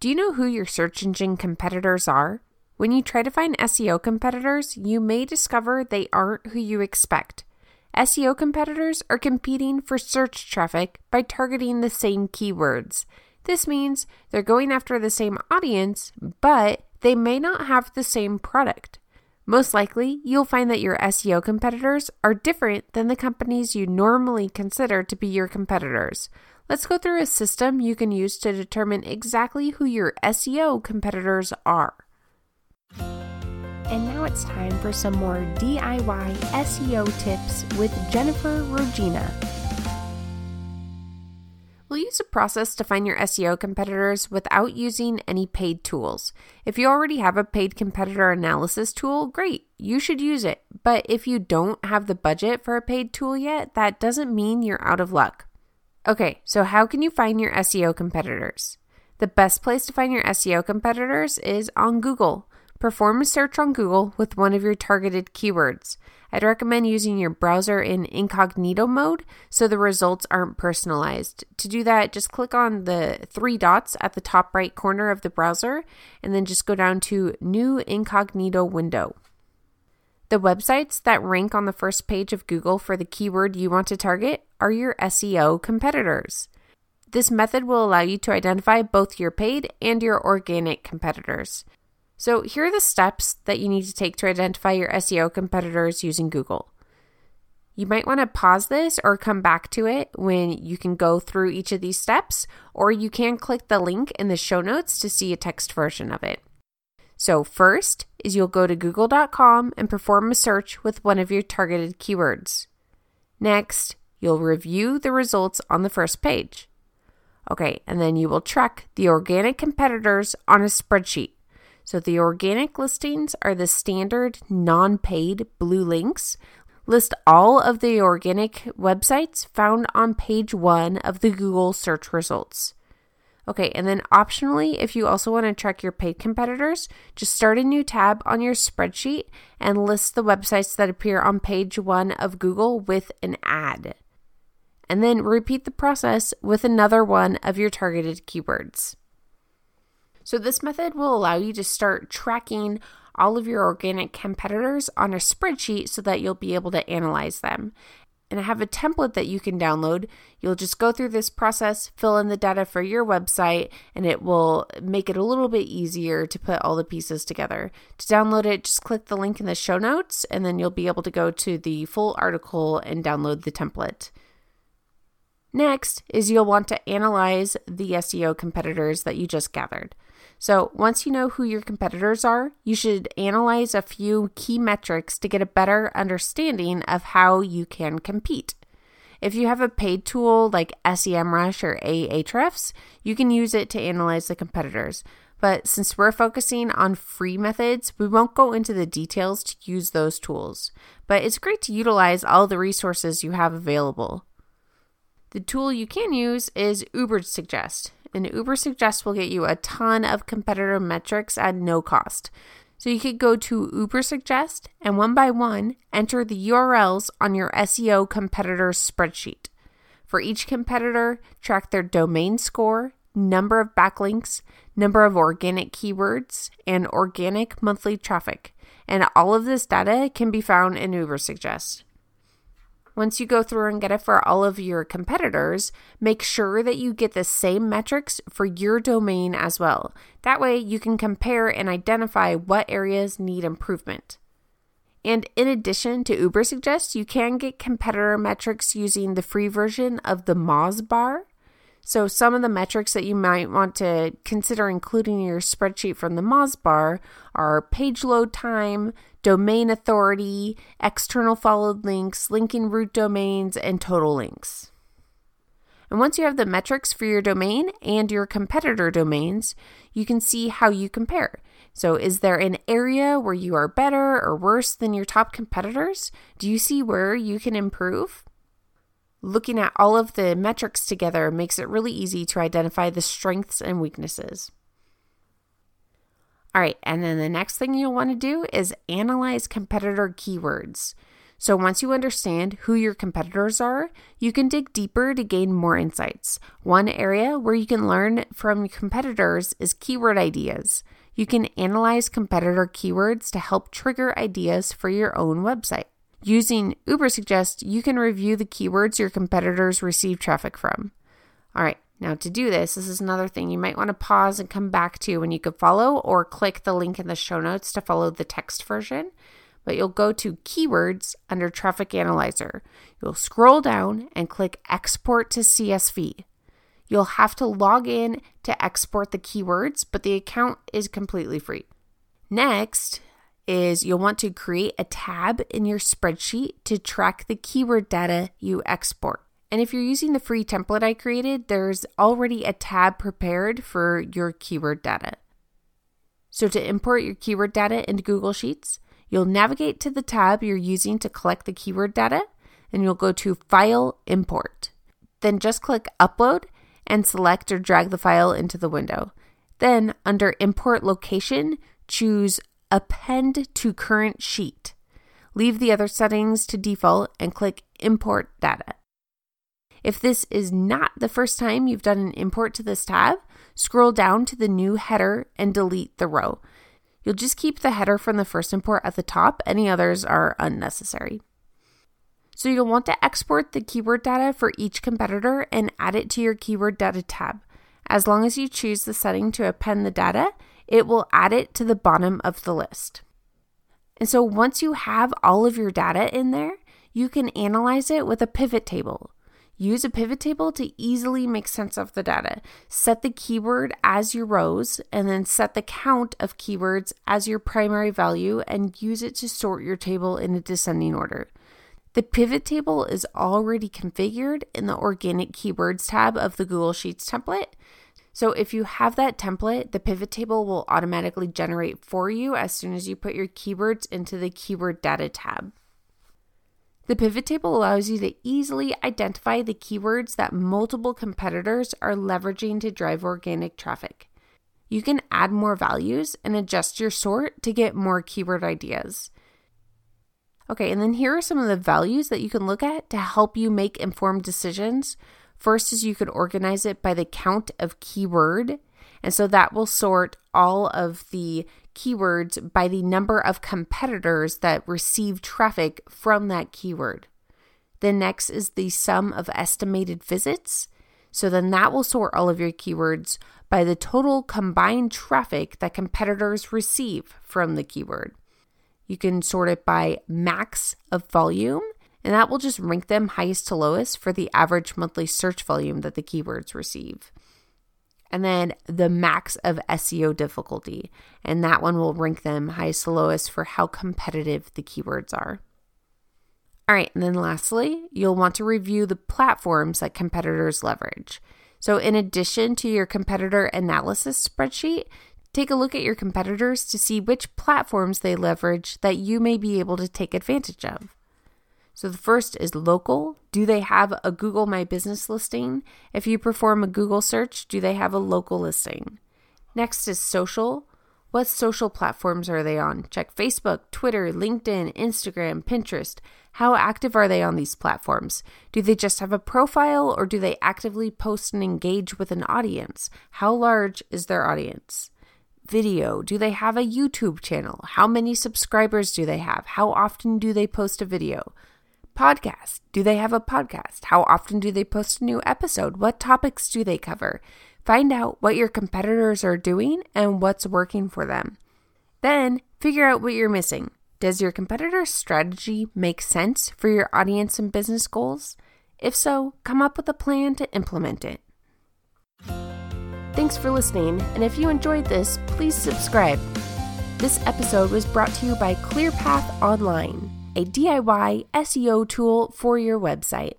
Do you know who your search engine competitors are? When you try to find SEO competitors, you may discover they aren't who you expect. SEO competitors are competing for search traffic by targeting the same keywords. This means they're going after the same audience, but they may not have the same product. Most likely, you'll find that your SEO competitors are different than the companies you normally consider to be your competitors. Let's go through a system you can use to determine exactly who your SEO competitors are. And now it's time for some more DIY SEO tips with Jennifer Rogina. We'll use a process to find your SEO competitors without using any paid tools. If you already have a paid competitor analysis tool, great, you should use it. But if you don't have the budget for a paid tool yet, that doesn't mean you're out of luck. Okay, so how can you find your SEO competitors? The best place to find your SEO competitors is on Google. Perform a search on Google with one of your targeted keywords. I'd recommend using your browser in incognito mode so the results aren't personalized. To do that, just click on the three dots at the top right corner of the browser and then just go down to New Incognito Window. The websites that rank on the first page of Google for the keyword you want to target are your SEO competitors. This method will allow you to identify both your paid and your organic competitors. So, here are the steps that you need to take to identify your SEO competitors using Google. You might want to pause this or come back to it when you can go through each of these steps, or you can click the link in the show notes to see a text version of it. So, first is you'll go to google.com and perform a search with one of your targeted keywords. Next, you'll review the results on the first page. Okay, and then you will track the organic competitors on a spreadsheet. So the organic listings are the standard non paid blue links. List all of the organic websites found on page one of the Google search results. Okay, and then optionally, if you also want to track your paid competitors, just start a new tab on your spreadsheet and list the websites that appear on page one of Google with an ad. And then repeat the process with another one of your targeted keywords. So, this method will allow you to start tracking all of your organic competitors on a spreadsheet so that you'll be able to analyze them. And I have a template that you can download. You'll just go through this process, fill in the data for your website, and it will make it a little bit easier to put all the pieces together. To download it, just click the link in the show notes, and then you'll be able to go to the full article and download the template. Next is you'll want to analyze the SEO competitors that you just gathered. So, once you know who your competitors are, you should analyze a few key metrics to get a better understanding of how you can compete. If you have a paid tool like SEMrush or Ahrefs, you can use it to analyze the competitors. But since we're focusing on free methods, we won't go into the details to use those tools. But it's great to utilize all the resources you have available. The tool you can use is Ubersuggest and Ubersuggest will get you a ton of competitor metrics at no cost. So you could go to Ubersuggest and one by one enter the URLs on your SEO competitor spreadsheet. For each competitor, track their domain score, number of backlinks, number of organic keywords, and organic monthly traffic. And all of this data can be found in Ubersuggest. Once you go through and get it for all of your competitors, make sure that you get the same metrics for your domain as well. That way, you can compare and identify what areas need improvement. And in addition to Ubersuggest, you can get competitor metrics using the free version of the Mozbar. So, some of the metrics that you might want to consider including in your spreadsheet from the Mozbar are page load time, domain authority, external followed links, linking root domains, and total links. And once you have the metrics for your domain and your competitor domains, you can see how you compare. So, is there an area where you are better or worse than your top competitors? Do you see where you can improve? Looking at all of the metrics together makes it really easy to identify the strengths and weaknesses. All right, and then the next thing you'll want to do is analyze competitor keywords. So once you understand who your competitors are, you can dig deeper to gain more insights. One area where you can learn from competitors is keyword ideas. You can analyze competitor keywords to help trigger ideas for your own website. Using Ubersuggest, you can review the keywords your competitors receive traffic from. All right, now to do this, this is another thing you might want to pause and come back to when you could follow or click the link in the show notes to follow the text version but you'll go to Keywords under Traffic Analyzer. You'll scroll down and click Export to CSV. You'll have to log in to export the keywords, but the account is completely free. Next is you'll want to create a tab in your spreadsheet to track the keyword data you export. And if you're using the free template I created, there's already a tab prepared for your keyword data. So to import your keyword data into Google Sheets, You'll navigate to the tab you're using to collect the keyword data, and you'll go to File Import. Then just click Upload and select or drag the file into the window. Then, under Import Location, choose Append to Current Sheet. Leave the other settings to default and click Import Data. If this is not the first time you've done an import to this tab, scroll down to the new header and delete the row. You'll just keep the header from the first import at the top, any others are unnecessary. So you'll want to export the keyword data for each competitor and add it to your keyword data tab. As long as you choose the setting to append the data, it will add it to the bottom of the list. And so once you have all of your data in there, you can analyze it with a pivot table. Use a pivot table to easily make sense of the data. Set the keyword as your rows and then set the count of keywords as your primary value and use it to sort your table in a descending order. The pivot table is already configured in the organic keywords tab of the Google Sheets template. So if you have that template, the pivot table will automatically generate for you as soon as you put your keywords into the keyword data tab. The pivot table allows you to easily identify the keywords that multiple competitors are leveraging to drive organic traffic. You can add more values and adjust your sort to get more keyword ideas. Okay, and then here are some of the values that you can look at to help you make informed decisions. First is you could organize it by the count of keyword. And so that will sort all of the keywords by the number of competitors that receive traffic from that keyword. The next is the sum of estimated visits. So then that will sort all of your keywords by the total combined traffic that competitors receive from the keyword. You can sort it by max of volume, and that will just rank them highest to lowest for the average monthly search volume that the keywords receive and then the max of SEO difficulty. And that one will rank them highest to lowest for how competitive the keywords are. All right, and then lastly, you'll want to review the platforms that competitors leverage. So, in addition to your competitor analysis spreadsheet, take a look at your competitors to see which platforms they leverage that you may be able to take advantage of. So the first is local. Do they have a Google My Business listing? If you perform a Google search, do they have a local listing? Next is social. What social platforms are they on? Check Facebook, Twitter, LinkedIn, Instagram, Pinterest. How active are they on these platforms? Do they just have a profile or do they actively post and engage with an audience? How large is their audience? Video. Do they have a YouTube channel? How many subscribers do they have? How often do they post a video? Podcast? Do they have a podcast? How often do they post a new episode? What topics do they cover? Find out what your competitors are doing and what's working for them. Then figure out what you're missing. Does your competitor's strategy make sense for your audience and business goals? If so, come up with a plan to implement it. Thanks for listening, and if you enjoyed this, please subscribe. This episode was brought to you by ClearPath Online a DIY SEO tool for your website.